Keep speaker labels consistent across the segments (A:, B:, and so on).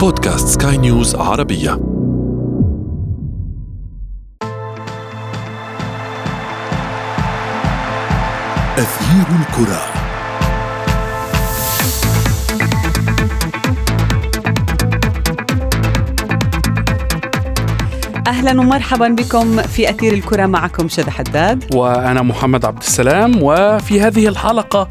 A: بودكاست سكاي نيوز عربية. أثير الكرة.
B: أهلا ومرحبا بكم في أثير الكرة معكم شذى حداد.
C: وأنا محمد عبد السلام وفي هذه الحلقة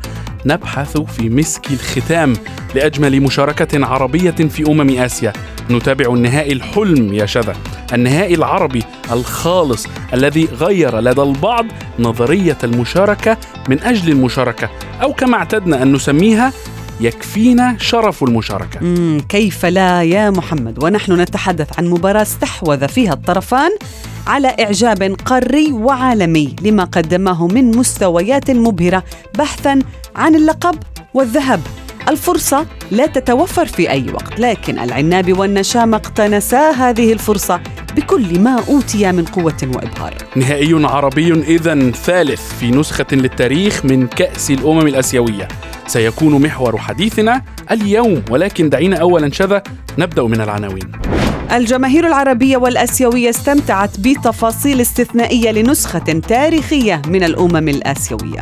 C: نبحث في مسك الختام لأجمل مشاركة عربية في أمم آسيا. نتابع النهائي الحلم يا شذا. النهائي العربي الخالص الذي غير لدى البعض نظرية المشاركة من أجل المشاركة أو كما اعتدنا أن نسميها يكفينا شرف المشاركة.
B: كيف لا يا محمد؟ ونحن نتحدث عن مباراة استحوذ فيها الطرفان على إعجاب قاري وعالمي لما قدمه من مستويات مبهرة بحثا عن اللقب والذهب. الفرصة لا تتوفر في أي وقت لكن العناب والنشام اقتنسا هذه الفرصة بكل ما أوتي من قوة وإبهار.
C: نهائي عربي إذا ثالث في نسخة للتاريخ من كأس الأمم الآسيوية. سيكون محور حديثنا اليوم ولكن دعينا أولا شذا نبدأ من العناوين.
B: الجماهير العربية والآسيوية استمتعت بتفاصيل استثنائية لنسخة تاريخية من الأمم الآسيوية.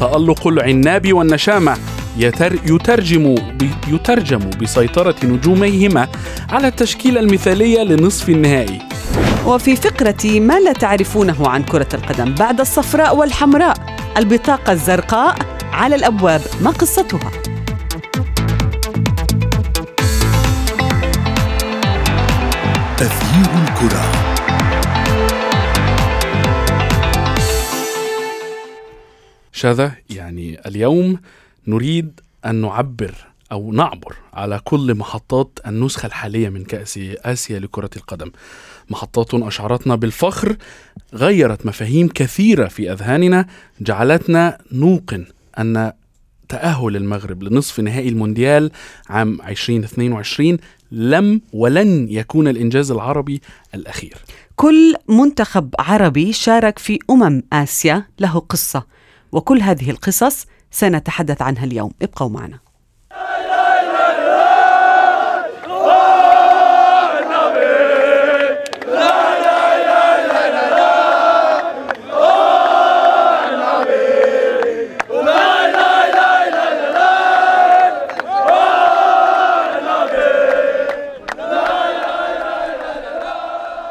C: تألق العناب والنشامة. يتر يترجم يترجم بسيطرة نجوميهما على التشكيلة المثالية لنصف النهائي.
B: وفي فقرة ما لا تعرفونه عن كرة القدم بعد الصفراء والحمراء البطاقة الزرقاء على الأبواب ما قصتها؟
A: أثير الكرة.
C: شذا يعني اليوم نريد أن نعبر أو نعبر على كل محطات النسخة الحالية من كأس آسيا لكرة القدم. محطات أشعرتنا بالفخر غيرت مفاهيم كثيرة في أذهاننا جعلتنا نوقن أن تأهل المغرب لنصف نهائي المونديال عام 2022 لم ولن يكون الإنجاز العربي الأخير.
B: كل منتخب عربي شارك في أمم آسيا له قصة. وكل هذه القصص سنتحدث عنها اليوم. ابقوا معنا.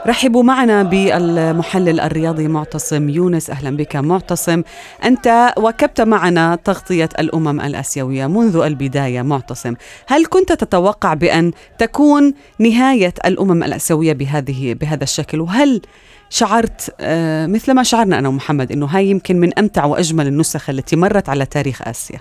B: رحبوا معنا بالمحلل الرياضي معتصم يونس. أهلا بك معتصم. أنت واكبت معنا تغطية الأمم الآسيوية منذ البداية معتصم. هل كنت تتوقع بأن تكون نهاية الأمم الآسيوية بهذه بهذا الشكل؟ وهل شعرت آه، مثل ما شعرنا أنا ومحمد إنه هاي يمكن من أمتع وأجمل النسخ التي مرت على تاريخ آسيا؟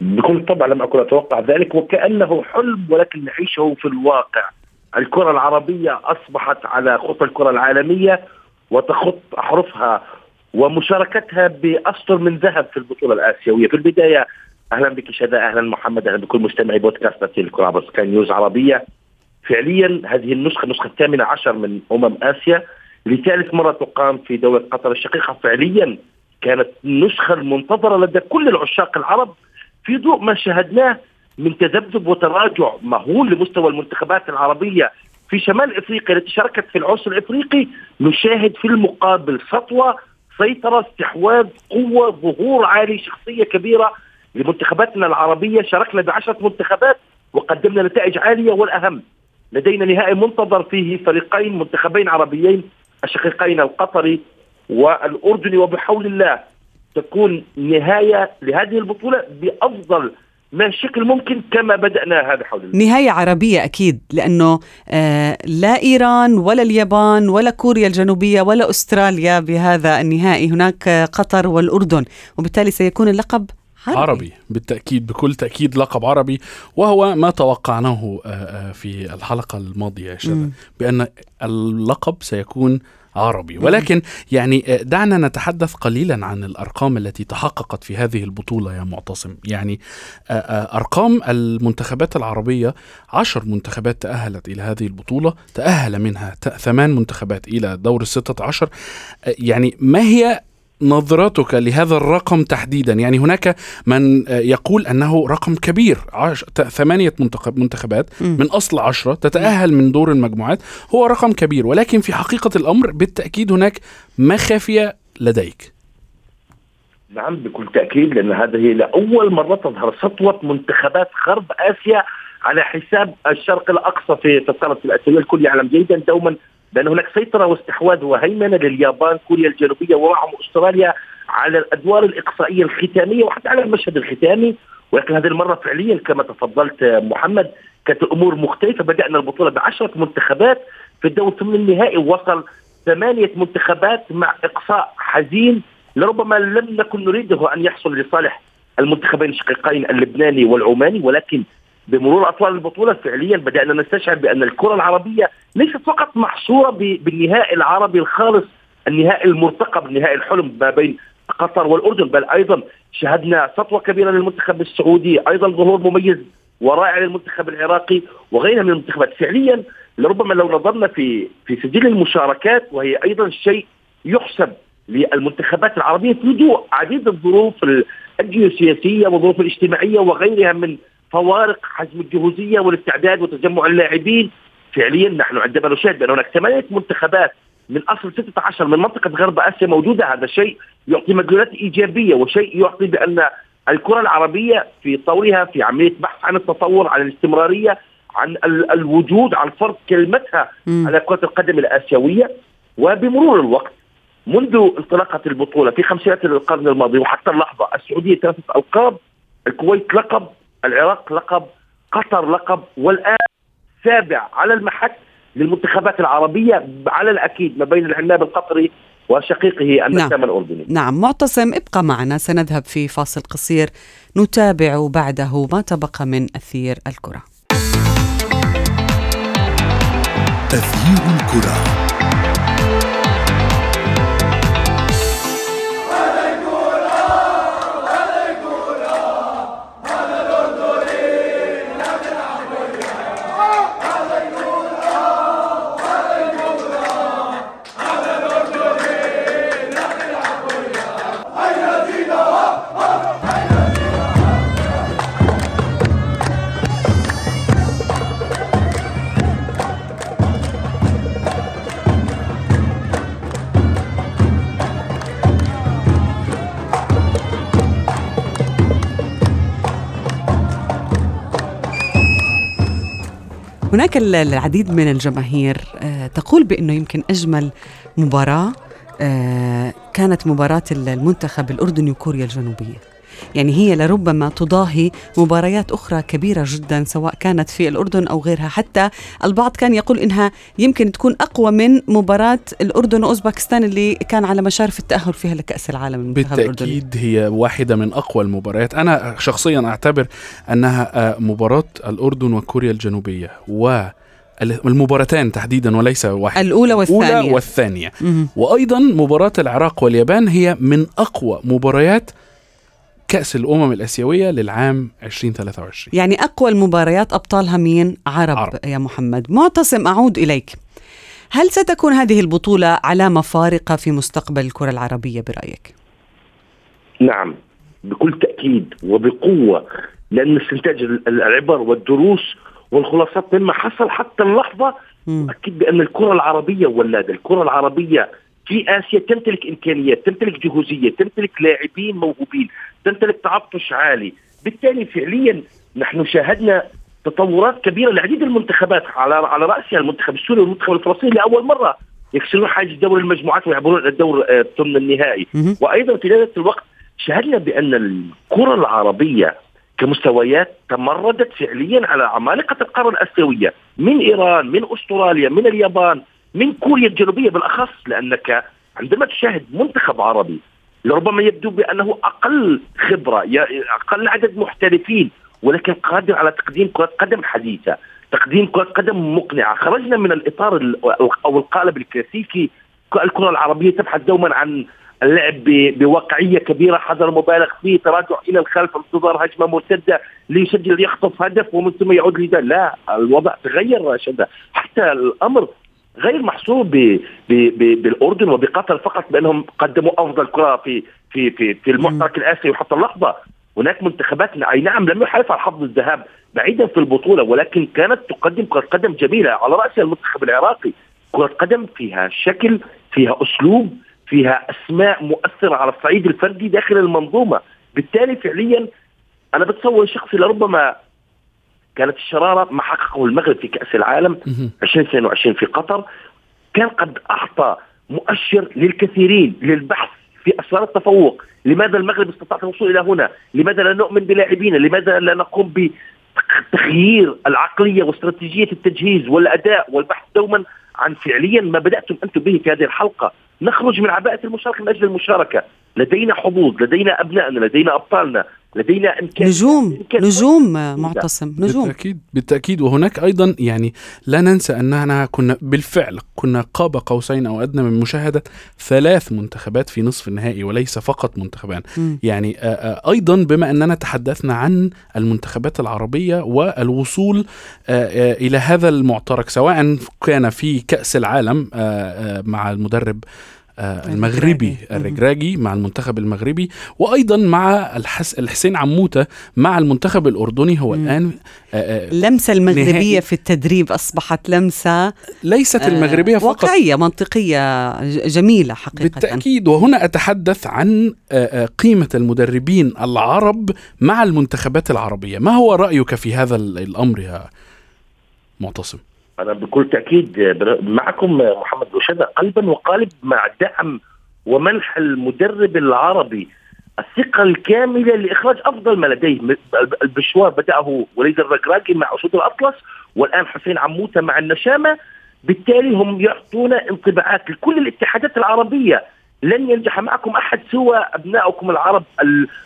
D: بكل طبع لم أكن أتوقع ذلك وكأنه حلم ولكن نعيشه في الواقع. الكرة العربية أصبحت على خطى الكرة العالمية وتخط احرفها ومشاركتها بأسطر من ذهب في البطولة الآسيوية. في البداية أهلا بك شذا أهلا محمد أهلا بكل مستمعي بودكاست أثير الكرة عبر سكاي نيوز عربية. فعليا هذه النسخة النسخة الثامنة عشر من أمم آسيا. لثالث مرة تقام في دوله قطر الشقيقة. فعليا كانت النسخة المنتظرة لدى كل العشاق العرب في ضوء ما شاهدناه من تذبذب وتراجع مهول لمستوى المنتخبات العربية في شمال إفريقيا التي شاركت في العرس الإفريقي نشاهد في المقابل سطوة سيطرة استحواذ قوة ظهور عالي شخصية كبيرة لمنتخباتنا العربية. شاركنا بعشرة منتخبات وقدمنا نتائج عالية والأهم لدينا نهائي منتظر فيه فريقين منتخبين عربيين الشقيقين القطري والأردني. وبحول الله تكون نهاية لهذه البطولة بأفضل ما شكل ممكن كما بدأنا هذا حول الله.
B: نهاية عربية أكيد لأنه آه لا إيران ولا اليابان ولا كوريا الجنوبية ولا أستراليا بهذا النهائي. هناك آه، قطر والأردن وبالتالي سيكون اللقب عربي,
C: عربي بالتأكيد بكل تأكيد لقب عربي. وهو ما توقعناه آه، آه، في الحلقة الماضية يا شذا. بأن اللقب سيكون عربي. ولكن يعني آه، دعنا نتحدث قليلا عن الأرقام التي تحققت في هذه البطولة يا معتصم. يعني آه، آه، أرقام المنتخبات العربية عشر منتخبات تأهلت إلى هذه البطولة تأهل منها ثمان منتخبات إلى دور الستة عشر. يعني ما هي نظرتك لهذا الرقم تحديدا؟ يعني هناك من يقول أنه رقم كبير عش... ثمانية منتخب منتخبات
B: مم.
C: من أصل عشرة تتأهل من دور المجموعات هو رقم كبير ولكن في حقيقة الأمر بالتأكيد هناك مخافية لديك؟
D: نعم بكل تأكيد لأن هذه هي لأول مرة تظهر سطوة منتخبات غرب آسيا على حساب الشرق الأقصى في في القارة الآسيوية الكل يعلم جيدا دوما بأن هناك سيطرة واستحواذ وهيمنة لليابان كوريا الجنوبية ومعهم أستراليا على الأدوار الإقصائية الختامية وحتى على المشهد الختامي. ولكن هذه المرة فعليا كما تفضلت محمد كانت الأمور مختلفة. بدأنا البطولة بعشرة منتخبات. في الدور ثمن النهائي وصل ثمانية منتخبات مع إقصاء حزين. لربما لم نكن نريده أن يحصل لصالح المنتخبين الشقيقين اللبناني والعماني ولكن بمرور اطوال البطولة فعليا بدأنا نستشعر بأن الكرة العربية ليست فقط محصورة بالنهائي العربي الخالص النهائي المرتقب النهائي الحلم ما بين قطر والأردن بل أيضا شهدنا سطوة كبيرة للمنتخب السعودي أيضا ظهور مميز ورائع للمنتخب العراقي وغيرها من المنتخبات. فعليا لربما لو نظرنا في في سجل المشاركات وهي أيضا شيء يحسب للمنتخبات العربية في ضوء عديد الظروف الجيوسياسية والظروف الاجتماعية وغيرها من فوارق حجم الجهوزية والاستعداد وتجمع اللاعبين فعليا نحن عندما نشاهد بأن هناك ثمانية منتخبات من أصل 16 من منطقة غرب آسيا موجودة هذا شيء يعطي مدلولات إيجابية وشيء يعطي بأن الكرة العربية في طورها في عملية بحث عن التطور عن الاستمرارية عن ال- الوجود عن فرض كلمتها
B: مم.
D: على كرة القدم الآسيوية وبمرور الوقت منذ انطلاقة البطولة في خمسينات القرن الماضي وحتى اللحظة السعودية ثلاثة القاب الكويت لقب العراق لقب قطر لقب والآن سابع على المحك للمنتخبات العربية على الأكيد ما بين العناب القطري وشقيقه النسام الاردني
B: نعم معتصم ابقى معنا سنذهب في فاصل قصير. نتابع بعده ما تبقى من أثير الكرة.
A: أثير الكرة.
B: هناك ال- العديد من الجماهير آه، تقول بأنه يمكن أجمل مباراة آه، كانت مباراة ال- المنتخب الأردني وكوريا الجنوبية. يعني هي لربما تضاهي مباريات أخرى كبيرة جدا سواء كانت في الأردن أو غيرها. حتى البعض كان يقول إنها يمكن تكون أقوى من مباراة الأردن وأوزبكستان اللي كان على مشارف التأهل فيها لكأس العالم المنتخب
C: بالتأكيد هي واحدة من أقوى المباريات. أنا شخصيا أعتبر أنها آه، مباراة الأردن وكوريا الجنوبية و المباراتان تحديدا وليس واحدة.
B: الأولى والثانية.
C: الأولى والثانية. وأيضا مباراة العراق واليابان هي من أقوى مباريات كأس الأمم الآسيوية للعام 2023
B: يعني أقوى المباريات أبطالها مين؟ عرب,
C: عرب.
B: يا محمد معتصم أعود إليك هل ستكون هذه البطولة علامة فارقة في مستقبل الكرة العربية برأيك؟
D: نعم بكل تأكيد وبقوة لأن استنتاج ال- العبر والدروس والخلاصات مما حصل حتى اللحظة. أكيد بأن الكرة العربية ولادة الكرة العربية في آسيا تمتلك إمكانيات تمتلك جهوزية تمتلك لاعبين موهوبين تمتلك تعطش عالي. بالتالي فعليا نحن شاهدنا تطورات كبيرة لعديد المنتخبات على على رأسها المنتخب السوري والمنتخب الفلسطيني لأول مرة يكسرون حاجز دور المجموعات ويعبرون إلى الدور آه، ثمن النهائي. وأيضا في نفس الوقت شهدنا بأن الكرة العربية كمستويات تمردت فعليا على عمالقة القارة الآسيوية من إيران من أستراليا من اليابان. من كوريا الجنوبية بالأخص لأنك عندما تشاهد منتخب عربي لربما يبدو بأنه أقل خبرة أقل عدد محترفين ولكن قادر على تقديم كرة قدم حديثة تقديم كرة قدم مقنعة. خرجنا من الإطار ال- أو القالب الكلاسيكي الكرة العربية تبحث دوما عن اللعب بواقعية كبيرة حذر مبالغ فيه تراجع إلى الخلف انتظار هجمة مرتدة ليسجل يخطف هدف ومن ثم يعود لده لا الوضع تغير شده حتى الأمر غير محصور ب ب بالأردن وبقطر فقط بأنهم قدموا أفضل كرة في في في في المعترك الآسيوي. حتى اللحظة هناك منتخبات أي نعم لم يحالف على حظ الذهاب بعيدا في البطولة ولكن كانت تقدم كرة قدم جميلة على راسها المنتخب العراقي. كرة قدم فيها شكل فيها أسلوب فيها أسماء مؤثرة على الصعيد الفردي داخل المنظومة. بالتالي فعليا أنا بتصور شخصي لربما كانت الشرارة ما حققه المغرب في كأس العالم 2022 في قطر. كان قد أعطى مؤشر للكثيرين للبحث في أسرار التفوق. لماذا المغرب استطاع الوصول إلى هنا؟ لماذا لا نؤمن بلاعبينا لماذا لا نقوم بتغيير العقلية واستراتيجية التجهيز والأداء والبحث دوما عن فعليا ما بدأتم أنتم به في هذه الحلقة؟ نخرج من عباءة المشاركة من أجل المشاركة. لدينا حظوظ لدينا أبنائنا لدينا أبطالنا. لدينا
B: إمكان نجوم نجوم معتصم نجوم.
C: بالتأكيد بالتأكيد. وهناك أيضا يعني لا ننسى أننا كنا بالفعل كنا قاب قوسين أو أدنى من مشاهدة ثلاث منتخبات في نصف النهائي وليس فقط منتخبان. م. يعني أيضا بما أننا تحدثنا عن المنتخبات العربية والوصول إلى هذا المعترك سواء كان في كأس العالم مع المدرب المغربي الرجراجي مع المنتخب المغربي وأيضا مع الحس الحسين عموتة مع المنتخب الأردني. هو الآن
B: اللمسه آه، آه، المغربية في التدريب أصبحت لمسة
C: ليست المغربية فقط.
B: واقعية منطقية جميلة حقيقة.
C: بالتأكيد. وهنا أتحدث عن قيمة المدربين العرب مع المنتخبات العربية. ما هو رأيك في هذا الأمر يا معتصم؟
D: أنا بكل تأكيد معكم محمد أشادة قلبا وقالب مع دعم ومنح المدرب العربي الثقة الكاملة لإخراج أفضل ما لديه. البشوار بدأه وليد الركراكي مع أسود الأطلس والآن حسين عموتة مع النشامة. بالتالي هم يعطون انطباعات لكل الاتحادات العربية لن ينجح معكم أحد سوى ابنائكم العرب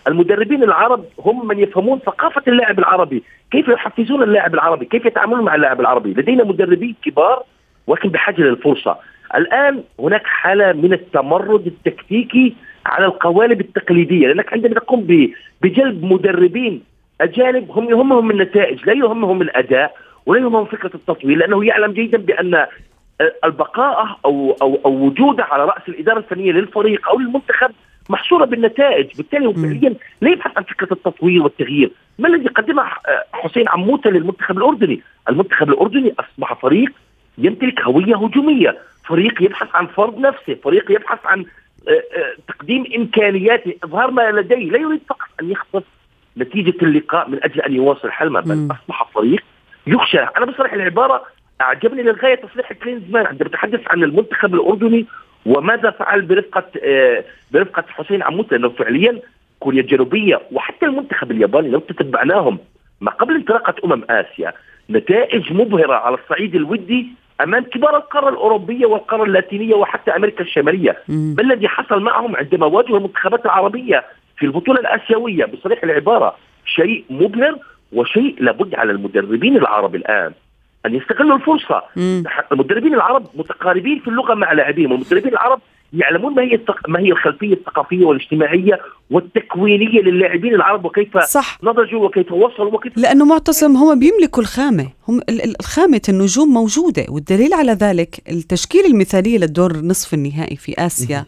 D: المدربين العرب هم من يفهمون ثقافة اللاعب العربي، كيف يحفزون اللاعب العربي، كيف يتعاملون مع اللاعب العربي، لدينا مدربين كبار ولكن بحاجة للفرصة. الآن هناك حالة من التمرد التكتيكي على القوالب التقليدية، لأنك عندما تقوم بجلب مدربين أجانب هم يهمهم النتائج، لا يهمهم الأداء ولا يهمهم فكرة التطوير، لأنه يعلم جيدا بأن البقاء أو أو أو وجوده على رأس الإدارة الفنية للفريق أو للمنتخب محصورة بالنتائج، بالتالي هو فعليا لا يبحث عن فكرة التطوير والتغيير، ما الذي قدمه حسين عموتة للمنتخب الأردني؟ المنتخب الأردني أصبح فريق يمتلك هوية هجومية، فريق يبحث عن فرض نفسه، فريق يبحث عن آه، آه، تقديم إمكانياته، إظهار ما لديه، لا يريد فقط أن يخطف نتيجة اللقاء من أجل أن يواصل حلمه، بل أصبح فريق يخشى، أنا بصرح العبارة أعجبني للغاية تصريح كلينزمان عندما يتحدث عن المنتخب الأردني وماذا فعل برفقة آه، برفقة حسين عموت لأنه فعليا كوريا الجنوبية وحتى المنتخب الياباني لو تتبعناهم ما قبل انطلاقة أمم آسيا نتائج مبهرة على الصعيد الودي أمام كبار القارة الأوروبية والقارة اللاتينية وحتى أمريكا الشمالية. ما الذي حصل معهم عندما واجهوا المنتخبات العربييه في البطولة الآسيوية؟ بصريح العبارة شيء مبهر وشيء لابد على المدربين العرب الآن. أن يستغلوا الفرصة مم. المدربين العرب متقاربين في اللغة مع لاعبيهم المدربين العرب يعلمون ما هي التق... ما هي الخلفية الثقافية والاجتماعية والتكوينية للاعبين العرب وكيف
B: صح.
D: نضجوا وكيف وصلوا وكيف
B: لأنه معتصم هم بيملكوا الخامة. هم الخامة النجوم موجودة والدليل على ذلك التشكيل المثالي للدور نصف النهائي في آسيا.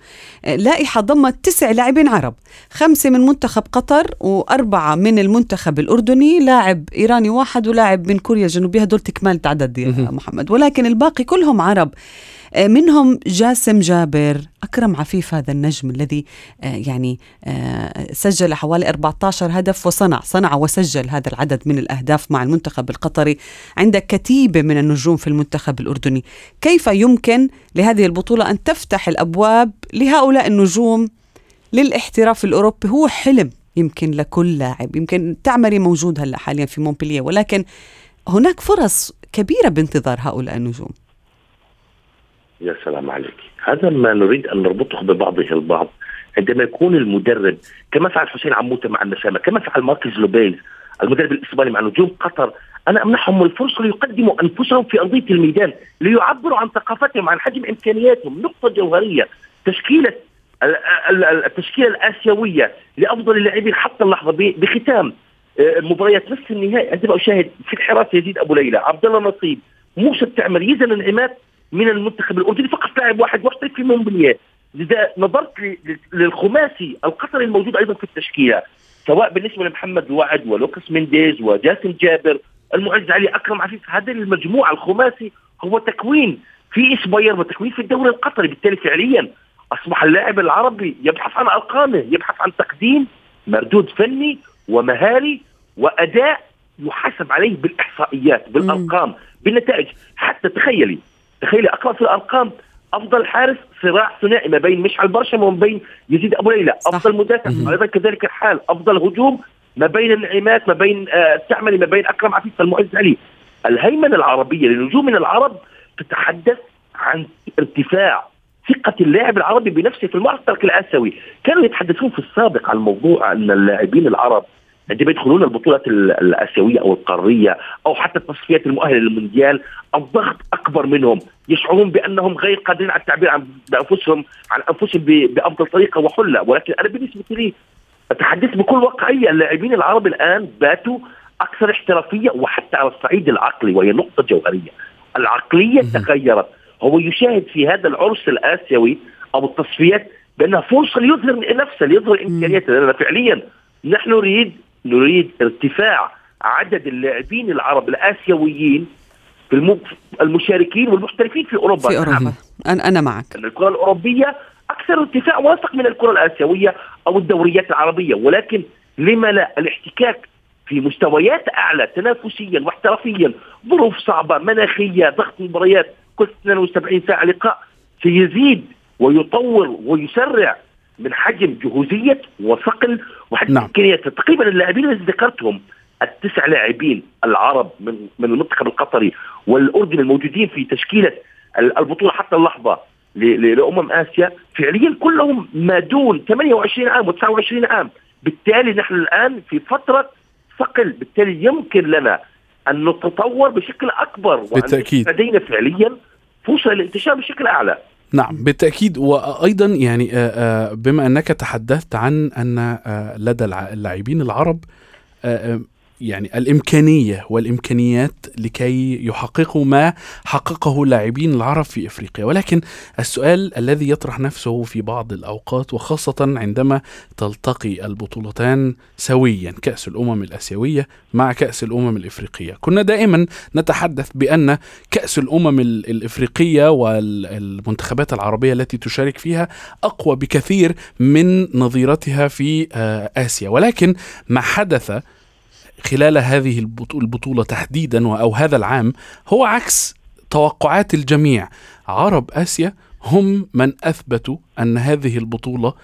B: لائحة ضمت تسع لاعبين عرب. خمسة من منتخب قطر وأربعة من المنتخب الأردني. لاعب إيراني واحد ولاعب من كوريا الجنوبية. هدول تكمله عدد يا محمد. ولكن الباقي كلهم عرب. آه، منهم جاسم جابر أكرم عفيف هذا النجم الذي آه، يعني آه، سجل حوالي 14 هدف وصنع صنع وسجل هذا العدد من الأهداف مع المنتخب القطري عندك كتيبة من النجوم في المنتخب الأردني. كيف يمكن لهذه البطولة أن تفتح الأبواب لهؤلاء النجوم للاحتراف الأوروبي؟ هو حلم يمكن لكل لاعب يمكن تعمري موجود هلأ حاليا في مونبلييه ولكن هناك فرص كبيرة بانتظار هؤلاء النجوم.
D: يا سلام عليك. هذا ما نريد أن نربطه ببعضه البعض. عندما يكون المدرب كما فعل حسين عموتة مع النسامة كما فعل ماركيز لوبيز المدرب الإسباني مع نجوم قطر أنا أمنحهم الفرصة ليقدموا أنفسهم في أرضية الميدان ليعبروا عن ثقافتهم عن حجم إمكانياتهم. نقطة جوهرية تشكيلة التشكيلة الآسيوية لأفضل اللاعبين حتى اللحظة بختام آه، مباريات نصف النهائي. عندما أشاهد في الحراسه يزيد أبو ليلى عبد الله نصيب موسى التعمر يزن العماد من المنتخب الأردني. فقط لاعب واحد محترف في مونبلييه لذا نظرت للخماسي القطري الموجود أيضا في التشكيلة سواء بالنسبة لمحمد الوعد ولوكاس مينديز وجاسم جابر. المعز علي أكرم عفيف هذه المجموعة الخماسي هو تكوين في اسباير وتكوين في الدوري القطري. بالتالي فعليا أصبح اللاعب العربي يبحث عن أرقامه يبحث عن تقديم مردود فني ومهاري وأداء يحاسب عليه بالإحصائيات بالأرقام بالنتائج. حتى تخيلي تخيلي أقرأ في الأرقام أفضل حارس صراع ثنائي ما بين مشعل برشم وما بين يزيد أبو ليلى. أفضل مدافع. أيضا كذلك الحال أفضل هجوم ما بين النعيمات ما بين آه، التعملي ما بين أكرم عفيف المعز علي الهيمنة العربية لنجوم من العرب تتحدث عن ارتفاع ثقة اللاعب العربي بنفسه في المعترك الآسيوي كانوا يتحدثون في السابق عن موضوع أن اللاعبين العرب عندما يدخلون البطولات ال- الآسيوية أو القارية أو حتى التصفيات المؤهلة للمونديال. الضغط أكبر منهم. يشعرون بأنهم غير قادرين على التعبير عن بأنفسهم عن أنفسهم ب- بأفضل طريقة وحلة. ولكن أنا بالنسبة لي أتحدث بكل واقعية. اللاعبين العرب الآن باتوا أكثر احترافية وحتى على الصعيد العقلي وهي نقطة جوهرية. العقلية
C: مهم.
D: تغيرت. هو يشاهد في هذا العرس الآسيوي أو التصفيات بأنها فرصة ليظهر نفسه ليظهر إمكانياته. لأننا فعليا نحن نريد نريد ارتفاع عدد اللاعبين العرب الآسيويين في الم... المشاركين والمحترفين في أوروبا.
B: في أوروبا. أنا أنا معك.
D: أن الكرة الأوروبية أكثر ارتفاع واثق من الكرة الآسيوية أو الدوريات العربية ولكن لما لا الاحتكاك في مستويات أعلى تنافسيا واحترافيا ظروف صعبة مناخية ضغط مباريات كل 72 ساعة لقاء سيزيد ويطور ويسرع من حجم جهوزية وصقل وحتى
C: نعم.
D: إمكانيات تقريبا اللاعبين الذي ذكرتهم التسع لاعبين العرب من من المنتخب القطري والأردن الموجودين في تشكيلة ال- البطولة حتى اللحظة لأمم آسيا فعليا كلهم ما دون 28 عام و29 عام بالتالي نحن الآن في فترة صقل بالتالي يمكن لنا أن نتطور بشكل أكبر وأن
C: بالتأكيد.
D: لدينا فعليا فرصة للانتشار بشكل أعلى
C: نعم. بالتأكيد وأيضا يعني بما أنك تحدثت عن آه، لدى اللاعبين العرب يعني الإمكانية والإمكانيات لكي يحققوا ما حققه اللاعبين العرب في إفريقيا. ولكن السؤال الذي يطرح نفسه في بعض الأوقات وخاصة عندما تلتقي البطولتان سويا كأس الأمم الآسيوية مع كأس الأمم الإفريقية. كنا دائما نتحدث بأن كأس الأمم ال- الإفريقية والمنتخبات العربية التي تشارك فيها أقوى بكثير من نظيرتها في آه، آسيا. ولكن ما حدث خلال هذه البطو- البطولة تحديدا أو هذا العام هو عكس توقعات الجميع. عرب آسيا هم من أثبتوا أن هذه البطولة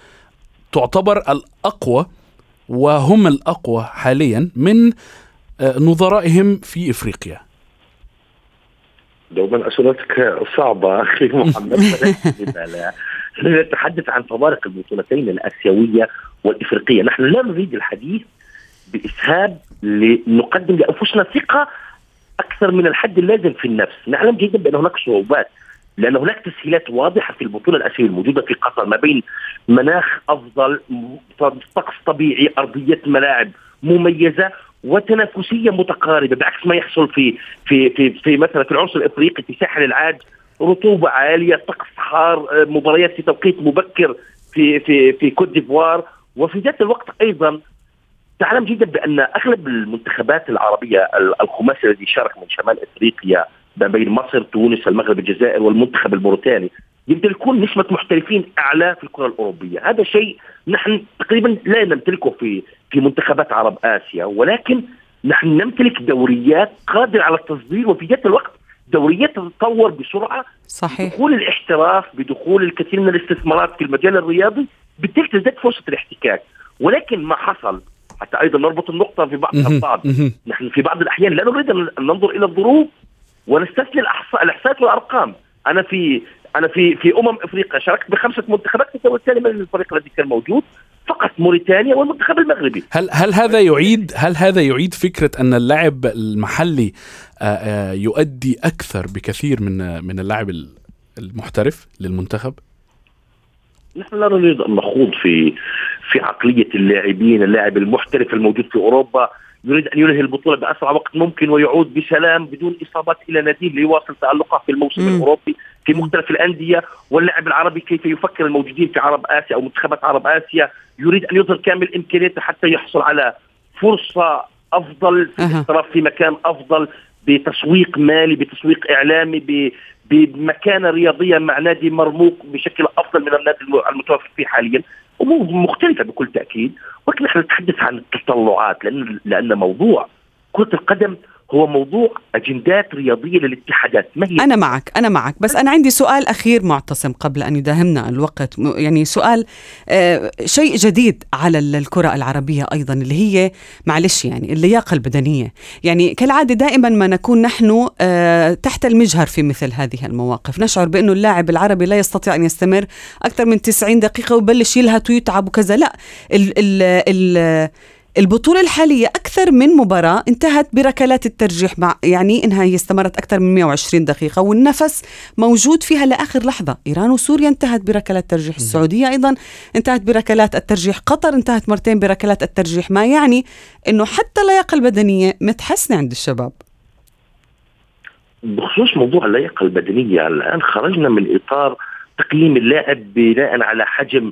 C: تعتبر الأقوى وهم الأقوى حاليا من آه، نظرائهم في إفريقيا.
D: دوما أسئلتك صعبة أخي محمد نتحدث عن فوارق البطولتين الآسيوية والإفريقية، نحن لا نريد الحديث بإسهاب لنقدم لأنفسنا ثقة أكثر من الحد اللازم في النفس، نعلم جيدا بأن هناك صعوبات لأن هناك تسهيلات واضحة في البطولة الاسيويه الموجودة في قطر ما بين مناخ أفضل، طقس طبيعي، أرضية ملاعب مميزة وتنافسية متقاربة بعكس ما يحصل في في في في مثلا في العنصر الإفريقي في ساحل العاج رطوبة عالية طقس حار مباريات في توقيت مبكر في في في كوت ديفوار وفي ذات الوقت أيضا تعلم جدا بأن أغلب المنتخبات العربية ال- الخماسي الذي شارك من شمال إفريقيا ما بين مصر تونس المغرب الجزائر والمنتخب الموريتاني يمتلكون نسبة محترفين أعلى في الكرة الأوروبية. هذا شيء نحن تقريبا لا نمتلكه في في منتخبات عرب آسيا ولكن نحن نمتلك دوريات قادرة على التصدير وفي ذات الوقت دوريات تتطور بسرعة
B: صحيح.
D: بدخول الاحتراف بدخول الكثير من الاستثمارات في المجال الرياضي بالتالي تزداد فرصة الاحتكاك. ولكن ما حصل حتى أيضا نربط النقطة في بعض. البعض. نحن في بعض الأحيان لا نريد أن ننظر إلى الظروف ونستثني الأحصاء الإحصاءات والأرقام أنا في أنا في في أمم أفريقيا شاركت بخمسة منتخبات في الدور الثاني من الفريق الذي كان موجود فقط موريتانيا والمنتخب المغربي
C: هل هل هذا يعيد هل هذا يعيد فكرة أن اللاعب المحلي آه، آه، يؤدي أكثر بكثير من من اللاعب ال- المحترف للمنتخب؟
D: نحن لا نريد أن نخوض في في عقلية اللاعبين، اللاعب المحترف الموجود في أوروبا يريد أن ينهي البطولة بأسرع وقت ممكن ويعود بسلام بدون إصابات إلى ناديه ليواصل تألقه في الموسم
B: مم.
D: الأوروبي، في مختلف الأندية واللاعب العربي كيف يفكر الموجودين في عرب آسيا أو منتخبات عرب آسيا يريد أن يظهر كامل امكانياته حتى يحصل على فرصة أفضل في. الاحتراف في مكان أفضل بتسويق مالي بتسويق إعلامي ب بمكانة رياضية مع نادي مرموق بشكل أفضل من النادي الم- المتوفر فيه حاليا امور مختلفة بكل تأكيد ولكن نحن نتحدث عن التطلعات لأن لأن موضوع كرة القدم هو موضوع أجندات رياضية للاتحادات. ما هي؟
B: أنا معك أنا معك. بس أنا عندي سؤال أخير معتصم قبل أن يداهمنا الوقت. يعني سؤال آه شيء جديد على ال- الكرة العربية أيضا اللي هي معلش يعني اللياقة البدنية. يعني كالعادة دائما ما نكون نحن آه تحت المجهر في مثل هذه المواقف. نشعر بأنه اللاعب العربي لا يستطيع أن يستمر أكثر من 90 دقيقة ويبلش يلهث ويتعب وكذا. لا ال ال ال البطولة الحالية أكثر من مباراة انتهت بركلات الترجيح مع يعني إنها هي استمرت أكثر من 120 دقيقة والنفس موجود فيها لآخر لحظة. إيران وسوريا انتهت بركلات الترجيح. السعودية أيضا انتهت بركلات الترجيح. قطر انتهت مرتين بركلات الترجيح. ما يعني إنه حتى اللياقة البدنية متحسنة عند الشباب.
D: بخصوص موضوع اللياقة البدنية الآن خرجنا من إطار تقييم اللاعب بناء على حجم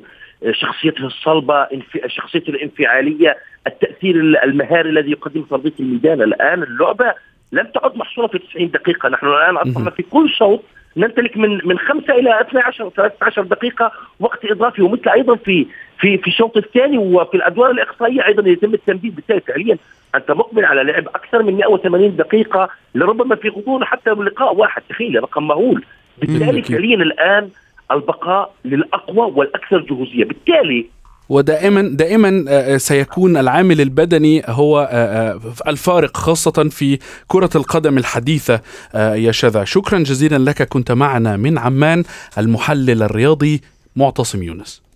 D: شخصيته الصلبة شخصيته الانفعالية التأثير المهاري الذي يقدم في الميدان. الآن اللعبة لم تعد محصورة في 90 دقيقة. نحن الآن اصبحنا في كل شوط نمتلك من من 5 إلى 12 13 دقيقة وقت إضافي ومثل أيضا في في في الشوط الثاني وفي الأدوار الإقصائية أيضا يتم التمديد بالتالي. فعليا أنت مقبل على لعب أكثر من 180 دقيقة لربما في غضون حتى لقاء واحد. تخيل رقم مهول. بالتالي. فعليا الآن البقاء للأقوى والأكثر جهوزية. بالتالي
C: ودائما دائما آه، سيكون العامل البدني هو آه، آه، الفارق خاصة في كرة القدم الحديثة آه، يا شذا. شكرا جزيلا لك كنت معنا من عمان المحلل الرياضي معتصم يونس.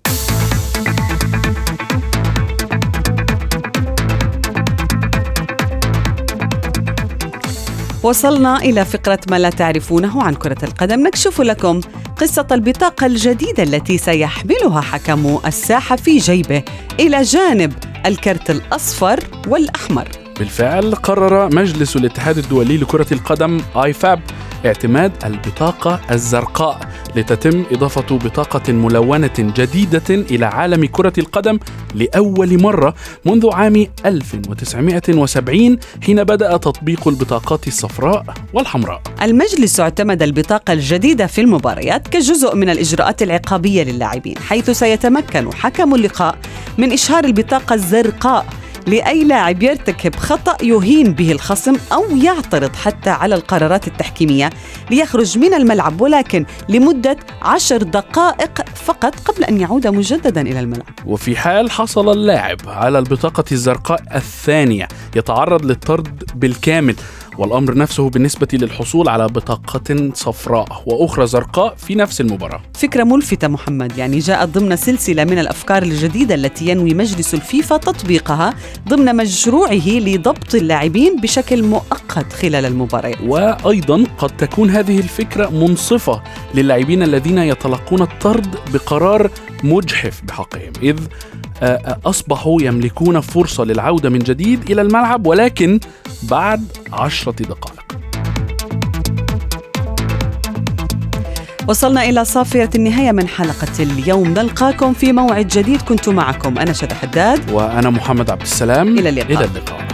B: وصلنا إلى فقرة ما لا تعرفونه عن كرة القدم. نكشف لكم قصة البطاقة الجديدة التي سيحملها حكم الساحة في جيبه إلى جانب الكرت الأصفر والأحمر.
C: بالفعل قرر مجلس الاتحاد الدولي لكرة القدم آيفاب اعتماد البطاقة الزرقاء لتتم إضافة بطاقة ملونة جديدة إلى عالم كرة القدم لأول مرة منذ عام 1970 حين بدأ تطبيق البطاقات الصفراء والحمراء.
B: المجلس اعتمد البطاقة الجديدة في المباريات كجزء من الإجراءات العقابية للاعبين حيث سيتمكن حكم اللقاء من إشهار البطاقة الزرقاء لأي لاعب يرتكب خطأ يهين به الخصم أو يعترض حتى على القرارات التحكيمية ليخرج من الملعب ولكن لمدة عشر دقائق فقط قبل أن يعود مجددا إلى الملعب.
C: وفي حال حصل اللاعب على البطاقة الزرقاء الثانية يتعرض للطرد بالكامل. والأمر نفسه بالنسبة للحصول على بطاقة صفراء وأخرى زرقاء في نفس المباراة.
B: فكرة ملفتة محمد يعني جاءت ضمن سلسلة من الأفكار الجديدة التي ينوي مجلس الفيفا تطبيقها ضمن مشروعه لضبط اللاعبين بشكل مؤقت خلال المباريات
C: وأيضا قد تكون هذه الفكرة منصفة للاعبين الذين يتلقون الطرد بقرار مجحف بحقهم إذ أصبحوا يملكون فرصة للعودة من جديد إلى الملعب ولكن بعد عشرة دقائق.
B: وصلنا إلى صافية النهاية من حلقة اليوم. نلقاكم في موعد جديد. كنت معكم أنا شد حداد.
C: وأنا محمد عبد السلام.
B: إلى اللقاء.
C: إلى اللقاء.